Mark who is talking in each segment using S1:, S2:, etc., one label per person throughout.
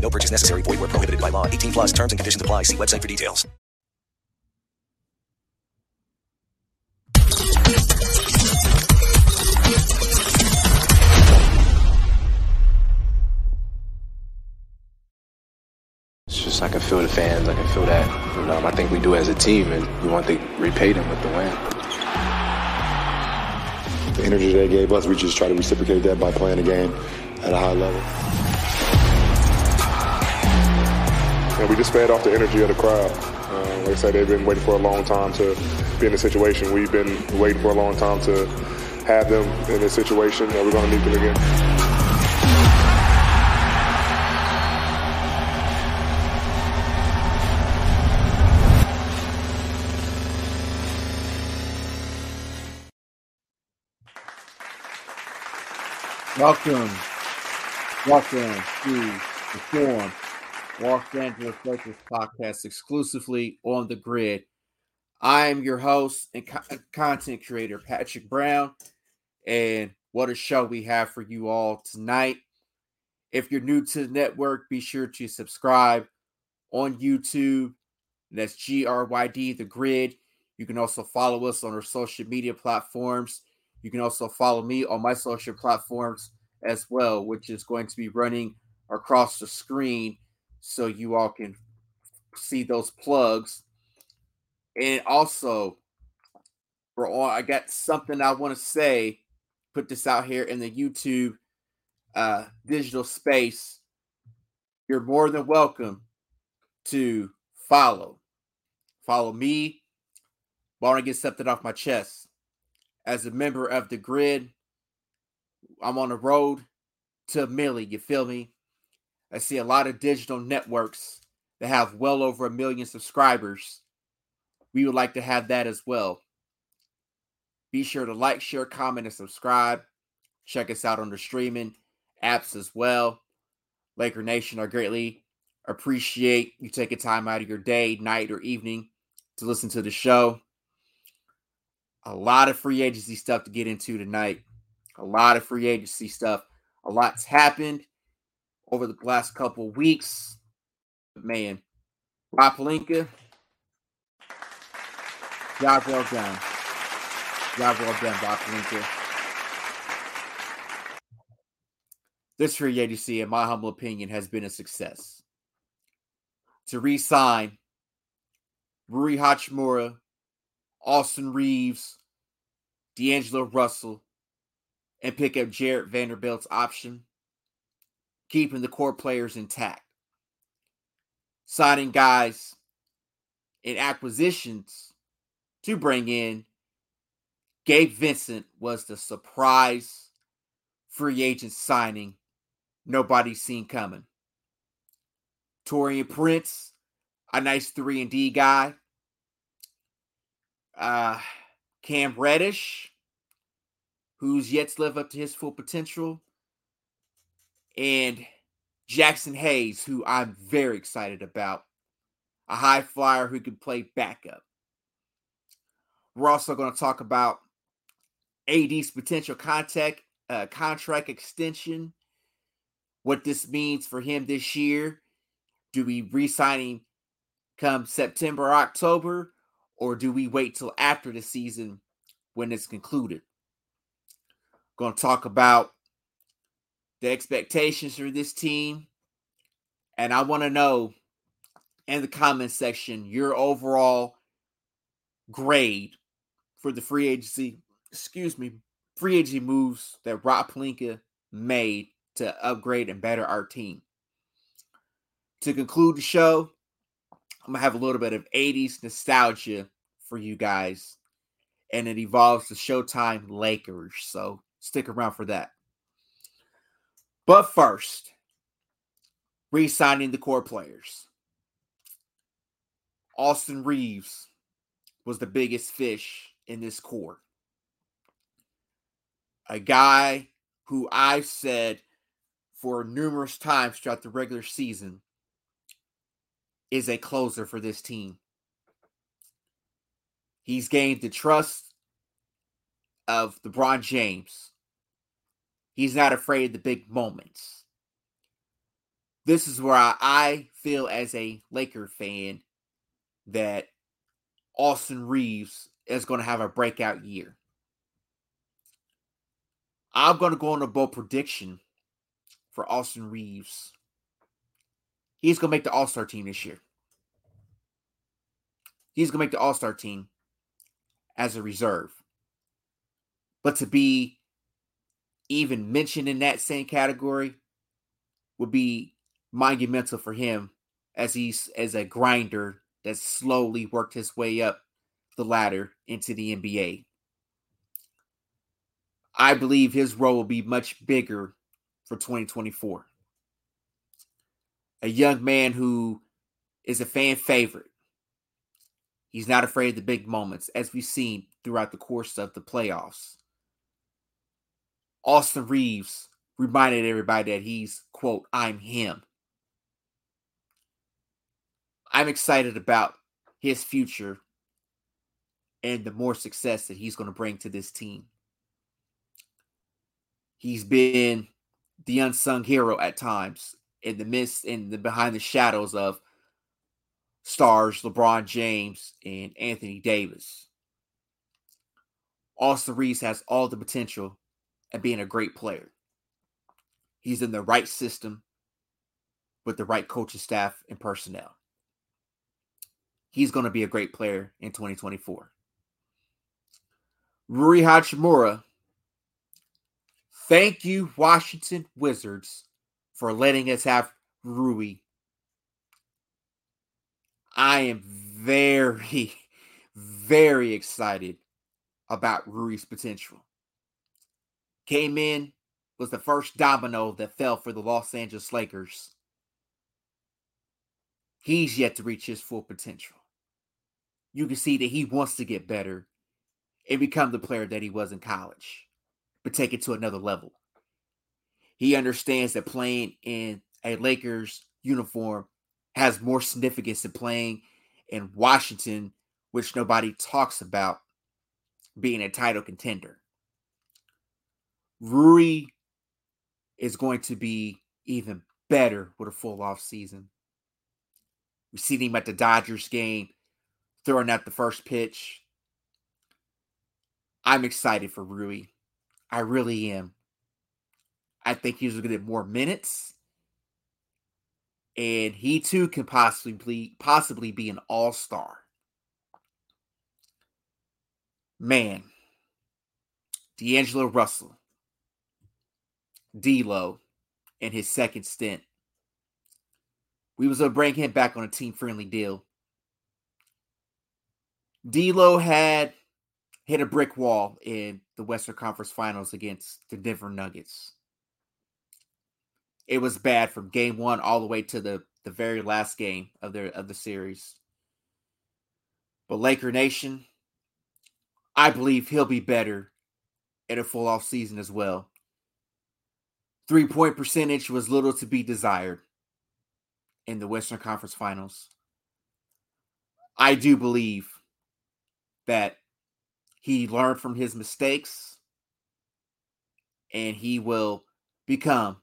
S1: No purchase necessary. Void where prohibited by law. 18 plus terms and conditions apply. See website for details.
S2: It's just I can feel the fans. I can feel that. And, um, I think we do as a team, and we want to repay them with the win.
S3: The energy they gave us, we just try to reciprocate that by playing the game at a high level.
S4: And we just fed off the energy of the crowd. Uh, like I said, they've been waiting for a long time to be in this situation. We've been waiting for a long time to have them in this situation, and we're going to meet them again.
S5: Welcome, welcome to the Forum, Los Angeles Lakers podcast exclusively on the grid. I am your host and co- content creator, Patrick Brown, and what a show we have for you all tonight. If you're new to the network, be sure to subscribe on YouTube. That's GRYD, the grid. You can also follow us on our social media platforms. You can also follow me on my social platforms as well, which is going to be running across the screen so you all can see those plugs. And also, for all I got something I want to say, put this out here in the YouTube uh, digital space. You're more than welcome to follow. Follow me. I want to get something off my chest as a member of the grid. I'm on the road to Millie, you feel me? I see a lot of digital networks that have well over a million subscribers. We would like to have that as well. Be sure to like, share, comment, and subscribe. Check us out on the streaming apps as well. Laker Nation, I greatly appreciate you taking time out of your day, night, or evening to listen to the show a lot of free agency stuff to get into tonight. A lot of free agency stuff. A lot's happened over the last couple weeks. Man, Rob Pelinka, job well done. Job well done, Rob Pelinka. This free agency, in my humble opinion, has been a success. To re-sign Rui Hachimura, Austin Reaves, D'Angelo Russell, and pick up Jarred Vanderbilt's option, keeping the core players intact. Signing guys in acquisitions to bring in Gabe Vincent was the surprise free agent signing nobody's seen coming. Taurean Prince, a nice 3 and D guy, uh, Cam Reddish, who's yet to live up to his full potential, and Jaxson Hayes, who I'm very excited about, a high flyer who can play backup. We're also going to talk about AD's potential contact uh, contract extension, what this means for him this year. Do we re-sign him come September, October, or do we wait till after the season when it's concluded? Going to talk about the expectations for this team. And I want to know in the comment section your overall grade for the free agency, excuse me, free agency moves that Rob Pelinka made to upgrade and better our team. To conclude the show, I'm gonna have a little bit of 80s nostalgia for you guys, and it evolves to Showtime Lakers. So stick around for that. But first, re signing the core players. Austin Reaves was the biggest fish in this core. A guy who I've said for numerous times throughout the regular season is a closer for this team. He's gained the trust of LeBron James. He's not afraid of the big moments. This is where I feel as a Laker fan that Austin Reaves is going to have a breakout year. I'm going to go on a bold prediction for Austin Reaves. He's going to make the All Star team this year. He's going to make the All Star team as a reserve. But to be even mentioned in that same category would be monumental for him as he's as a grinder that slowly worked his way up the ladder into the NBA. I believe his role will be much bigger for 2024. A young man who is a fan favorite. He's not afraid of the big moments, as we've seen throughout the course of the playoffs. Austin Reaves reminded everybody that he's, quote, I'm him. I'm excited about his future and the more success that he's going to bring to this team. He's been the unsung hero at times in the midst in the behind the shadows of stars LeBron James and Anthony Davis. Austin Reaves has all the potential at being a great player. He's in the right system with the right coaching staff and personnel he's going to be a great player in 2024. Rui Hachimura, thank you, Washington Wizards, for letting us have Rui. I am very, very excited about Rui's potential. Came in, was the first domino that fell for the Los Angeles Lakers. He's yet to reach his full potential you can see that he wants to get better and become the player that he was in college, but take it to another level. He understands that playing in a Lakers uniform has more significance than playing in Washington, which nobody talks about being a title contender. Rui is going to be even better with a full off season. We've seen him at the Dodgers game throwing out the first pitch. I'm excited for Rui. I really am. I think he's going to get more minutes. And he too can possibly possibly be an all-star. Man. D'Angelo Russell. D'Lo in his second stint. We was to bring him back on a team-friendly deal. D'Lo had hit a brick wall in the Western Conference Finals against the Denver Nuggets. It was bad from game one all the way to the, the very last game of the of the series. But Laker Nation, I believe he'll be better in a full off season as well. Three point percentage was little to be desired in the Western Conference Finals. I do believe that he learned from his mistakes and he will become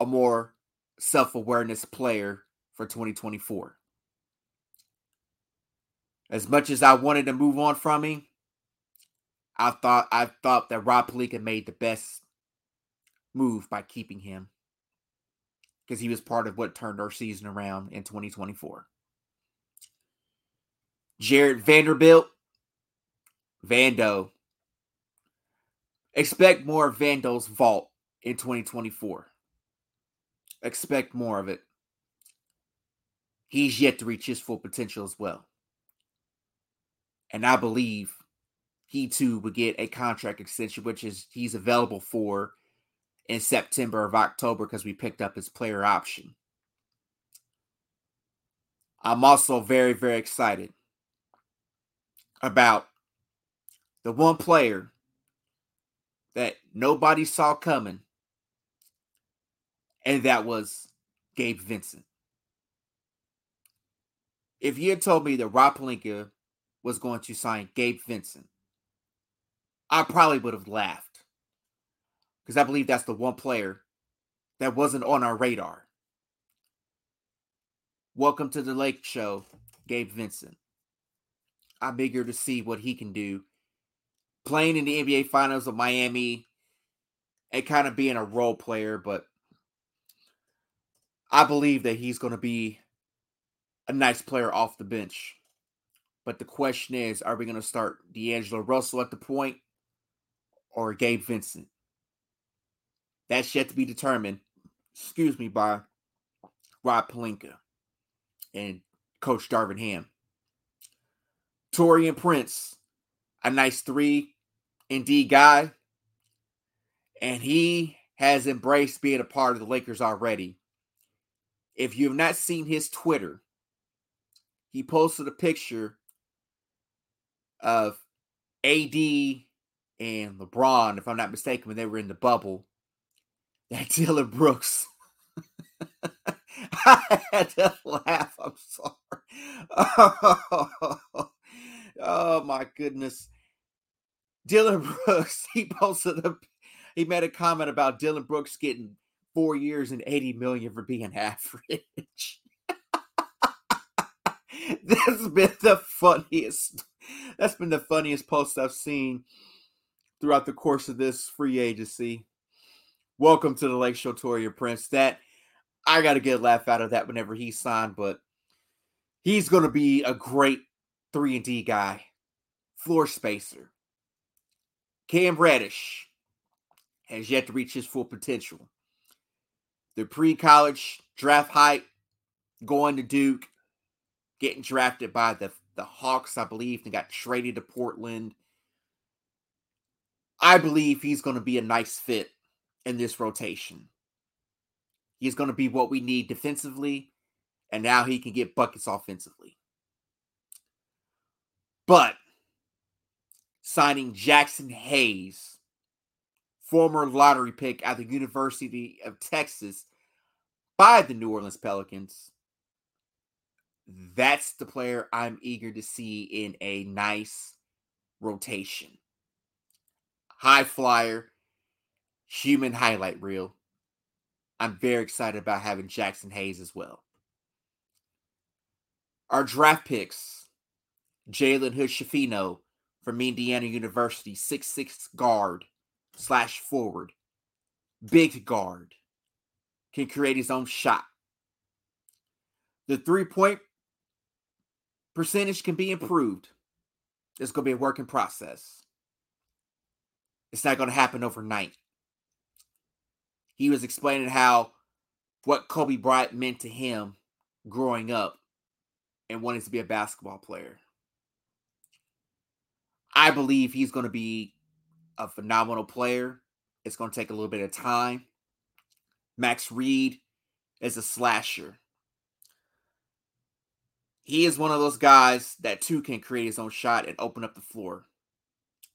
S5: a more self-awareness player for 2024. As much as I wanted to move on from him, I thought I thought that Rob Pelinka made the best move by keeping him because he was part of what turned our season around in 2024. Jarred Vanderbilt, Vando. Expect more of Vando's vault in 2024. Expect more of it. He's yet to reach his full potential as well. And I believe he too would get a contract extension, which is he's available for in September of October because we picked up his player option. I'm also very, very excited about the one player that nobody saw coming, and that was Gabe Vincent. If you had told me that Rob Pelinka was going to sign Gabe Vincent, I probably would have laughed because I believe that's the one player that wasn't on our radar. Welcome to the Lake Show, Gabe Vincent. I'm eager to see what he can do playing in the NBA Finals of Miami and kind of being a role player, but I believe that he's going to be a nice player off the bench. But the question is, are we going to start D'Angelo Russell at the point or Gabe Vincent? That's yet to be determined, excuse me, by Rob Pelinka and Coach Darvin Ham. Taurean Prince, a nice three and D guy, and he has embraced being a part of the Lakers already. If you have not seen his Twitter, he posted a picture of AD and LeBron, if I'm not mistaken, when they were in the bubble. That Dillon Brooks. I had to laugh. I'm sorry. Oh, oh my goodness. Dillon Brooks, he posted a he made a comment about Dillon Brooks getting four years and 80 million for being average. that's been the funniest. That's been the funniest post I've seen throughout the course of this free agency. Welcome to the Lake Show Taurean Prince. That I got to get a laugh out of that whenever he signed, but he's going to be a great three and D guy, floor spacer. Cam Reddish has yet to reach his full potential. The pre college draft hype going to Duke, getting drafted by the, the Hawks, I believe, and got traded to Portland. I believe he's going to be a nice fit in this rotation. He's going to be what we need defensively, and now he can get buckets offensively. But signing Jaxson Hayes, former lottery pick at the University of Texas by the New Orleans Pelicans. That's the player I'm eager to see in a nice rotation. High flyer, human highlight reel. I'm very excited about having Jaxson Hayes as well. Our draft picks Jalen Hood Schifino from Indiana University, six six guard slash forward, big guard, can create his own shot. The three point percentage can be improved. It's going to be a working process. It's not going to happen overnight. He was explaining how what Kobe Bryant meant to him growing up and wanting to be a basketball player. I believe he's going to be a phenomenal player. It's going to take a little bit of time. Max Reed is a slasher. He is one of those guys that too can create his own shot and open up the floor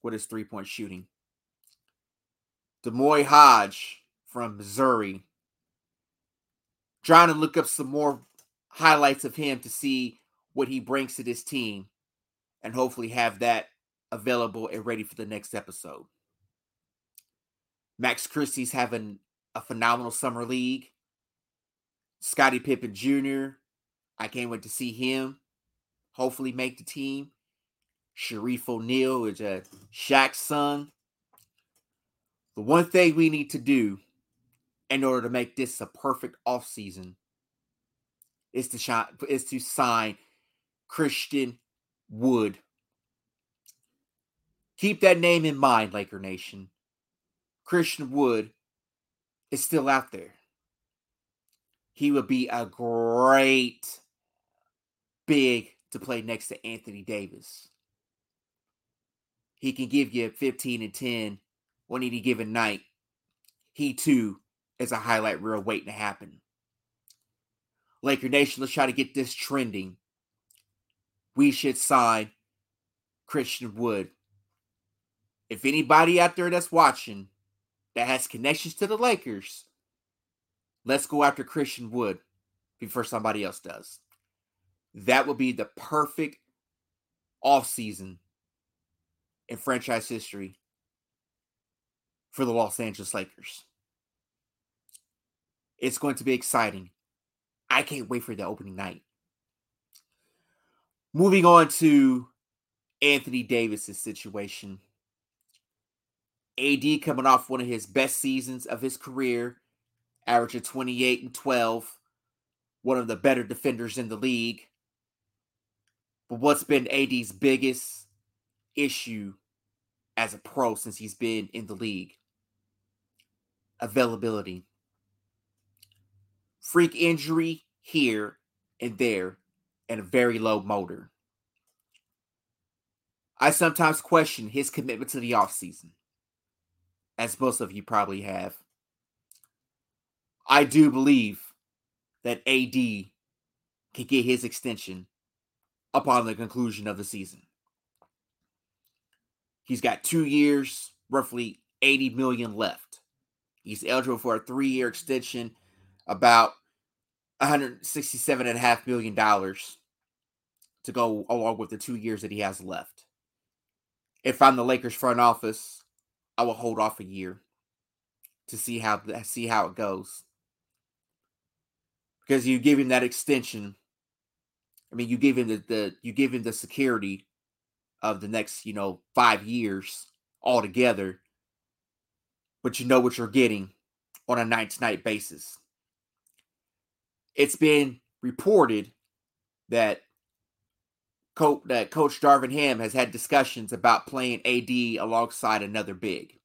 S5: with his three point shooting. D'Moi Hodge from Missouri. Trying to look up some more highlights of him to see what he brings to this team and hopefully have that available and ready for the next episode. Max Christie's having a phenomenal summer league. Scottie Pippen Jr., I can't wait to see him hopefully make the team. Shareef O'Neal is a Shaq's son. The one thing we need to do in order to make this a perfect offseason is to is to sign Christian Wood. Keep that name in mind, Laker Nation. Christian Wood is still out there. He would be a great big to play next to Anthony Davis. He can give you 15 and 10 on any given night. He too is a highlight reel waiting to happen. Laker Nation, let's try to get this trending. We should sign Christian Wood. If anybody out there that's watching that has connections to the Lakers, let's go after Christian Wood before somebody else does. That would be the perfect offseason in franchise history for the Los Angeles Lakers. It's going to be exciting. I can't wait for the opening night. Moving on to Anthony Davis's situation. AD coming off one of his best seasons of his career, averaging 28 and 12, one of the better defenders in the league. But what's been AD's biggest issue as a pro since he's been in the league? Availability. Freak injury here and there, and a very low motor. I sometimes question his commitment to the offseason as most of you probably have. I do believe that AD can get his extension upon the conclusion of the season. He's got two years, roughly 80 million left. He's eligible for a three-year extension, about 167 and a half million dollars to go along with the two years that he has left. If I'm the Lakers front office, I will hold off a year to see how see how it goes. Because you give him that extension. I mean, you give him the, the you give him the security of the next, you know, five years altogether. But you know what you're getting on a night to night basis. It's been reported that coach that Coach Darvin Ham has had discussions about playing AD alongside another big.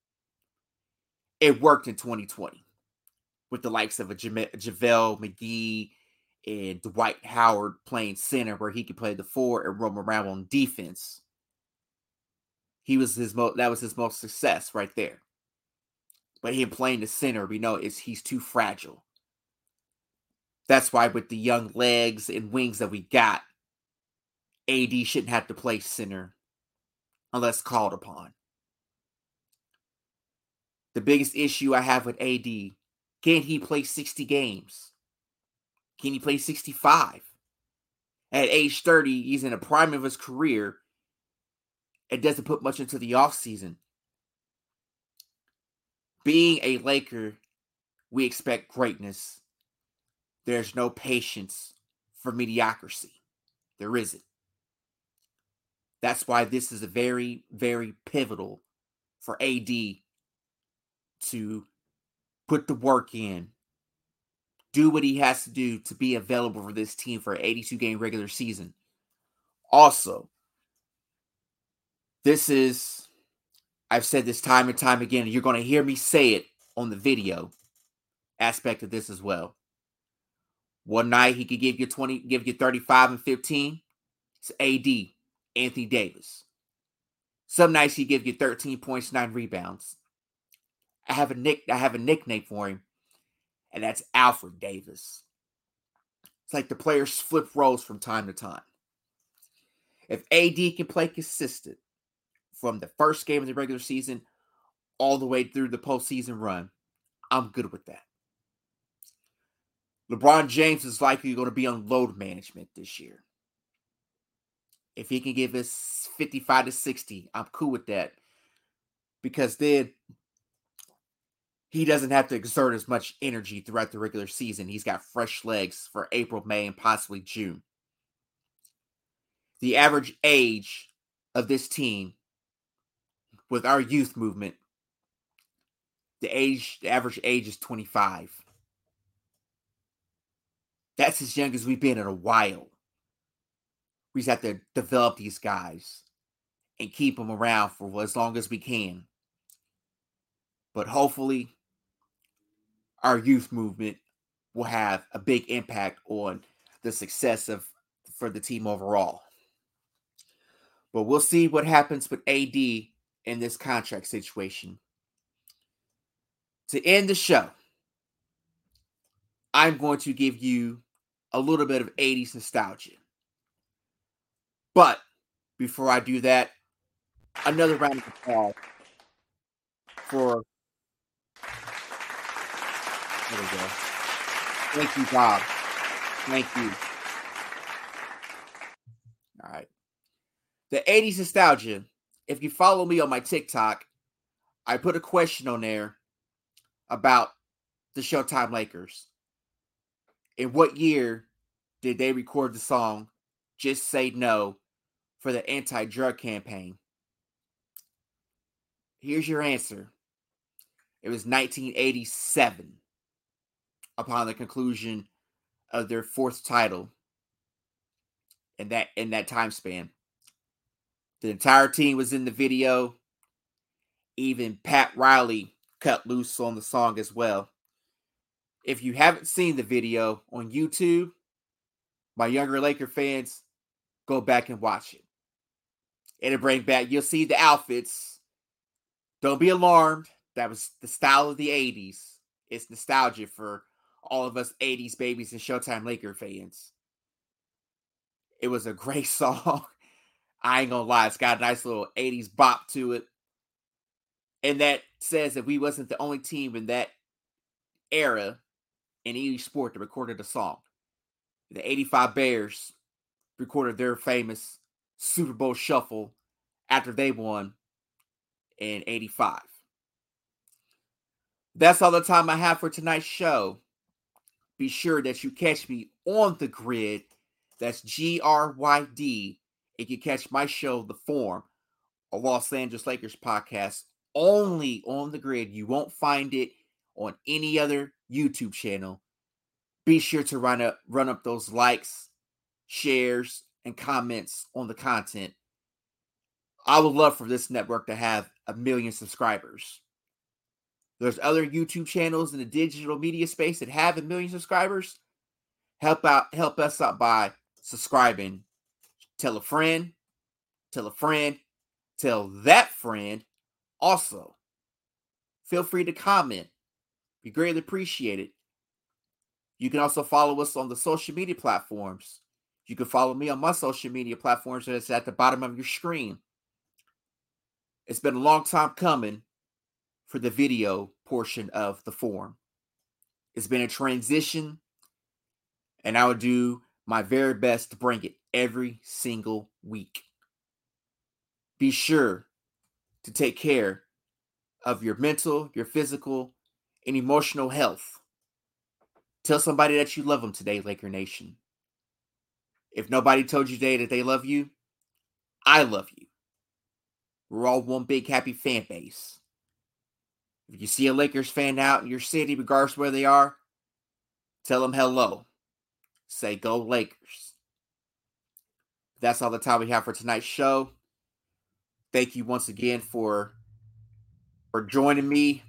S5: It worked in 2020 with the likes of a JaVale McGee and Dwight Howard playing center, where he could play the four and roam around on defense. He was his most that was his most success right there. But him playing the center, we know is he's too fragile. That's why with the young legs and wings that we got, AD shouldn't have to play center unless called upon. The biggest issue I have with AD can he play 60 games? Can he play 65? At age 30, he's in the prime of his career. It doesn't put much into the offseason. Being a Laker, we expect greatness. There's no patience for mediocrity. There isn't. That's why this is a very, very pivotal for AD to put the work in, do what he has to do to be available for this team for an 82 game regular season. Also, this is, I've said this time and time again, and you're going to hear me say it on the video aspect of this as well. One night he could give you 20, give you 35 and 15. It's AD. Anthony Davis. Some nights he gives you 13 points, nine rebounds. I have a nick, I have a nickname for him, and that's Alfred Davis. It's like the players flip roles from time to time. If AD can play consistent from the first game of the regular season all the way through the postseason run, I'm good with that. LeBron James is likely going to be on load management this year. If he can give us 55 to 60, I'm cool with that. Because then he doesn't have to exert as much energy throughout the regular season. He's got fresh legs for April, May, and possibly June. The average age of this team with our youth movement, the age, the average age is 25. That's as young as we've been in a while. we just have to develop these guys and keep them around for as long as we can. But hopefully, our youth movement will have a big impact on the success of for the team overall. But we'll see what happens with AD in this contract situation. To end the show, I'm going to give you a little bit of 80s nostalgia. But before I do that, another round of applause for. There we go. Thank you, Bob. Thank you. All right. The 80s nostalgia. If you follow me on my TikTok, I put a question on there about the Showtime Lakers. In what year did they record the song Just Say No for the anti drug campaign? Here's your answer it was 1987 upon the conclusion of their fourth title in that in that time span. The entire team was in the video. Even Pat Riley cut loose on the song as well. If you haven't seen the video on YouTube, my younger Laker fans, go back and watch it. It'll bring back, you'll see the outfits. Don't be alarmed. That was the style of the 80s. It's nostalgia for all of us 80s babies and Showtime Laker fans. It was a great song. I ain't gonna lie, it's got a nice little 80s bop to it. And that says that we wasn't the only team in that era in any sport that recorded a song. The 85 Bears recorded their famous Super Bowl shuffle after they won in 85. That's all the time I have for tonight's show. Be sure that you catch me on the grid. That's G R Y D. And you catch my show, The Form, a Los Angeles Lakers podcast, only on the grid. You won't find it on any other YouTube channel. Be sure to run up run up those likes, shares, and comments on the content. I would love for this network to have a million subscribers. There's other YouTube channels in the digital media space that have a million subscribers. Help out, help us out by subscribing. Tell a friend, tell a friend, tell that friend. Also, feel free to comment. Be greatly appreciated. You can also follow us on the social media platforms. You can follow me on my social media platforms that's at the bottom of your screen. It's been a long time coming for the video portion of the form. It's been a transition, and I will do my very best to bring it every single week. Be sure to take care of your mental, your physical, and emotional health. Tell somebody that you love them today, Laker Nation. If nobody told you today that they love you, I love you. We're all one big happy fan base. If you see a Lakers fan out in your city, regardless where they are, tell them hello. Say go Lakers. That's all the time we have for tonight's show. Thank you once again for for joining me.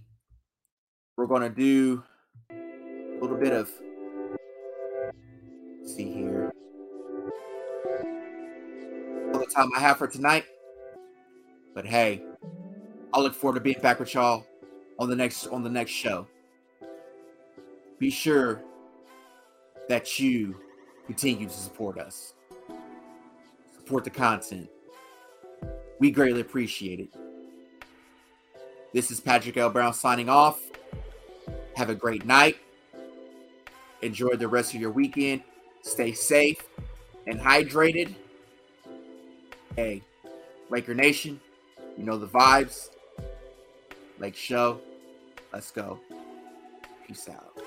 S5: We're to do a little bit of see here. All the time I have for tonight. But hey, I look forward to being back with y'all on the next on the next show. Be sure that you continue to support us. Support the content. We greatly appreciate it. This is Patrick L. Brown signing off. Have a great night. Enjoy the rest of your weekend. Stay safe and hydrated. Hey, Laker Nation, you know the vibes. Lake Show. Let's go. Peace out.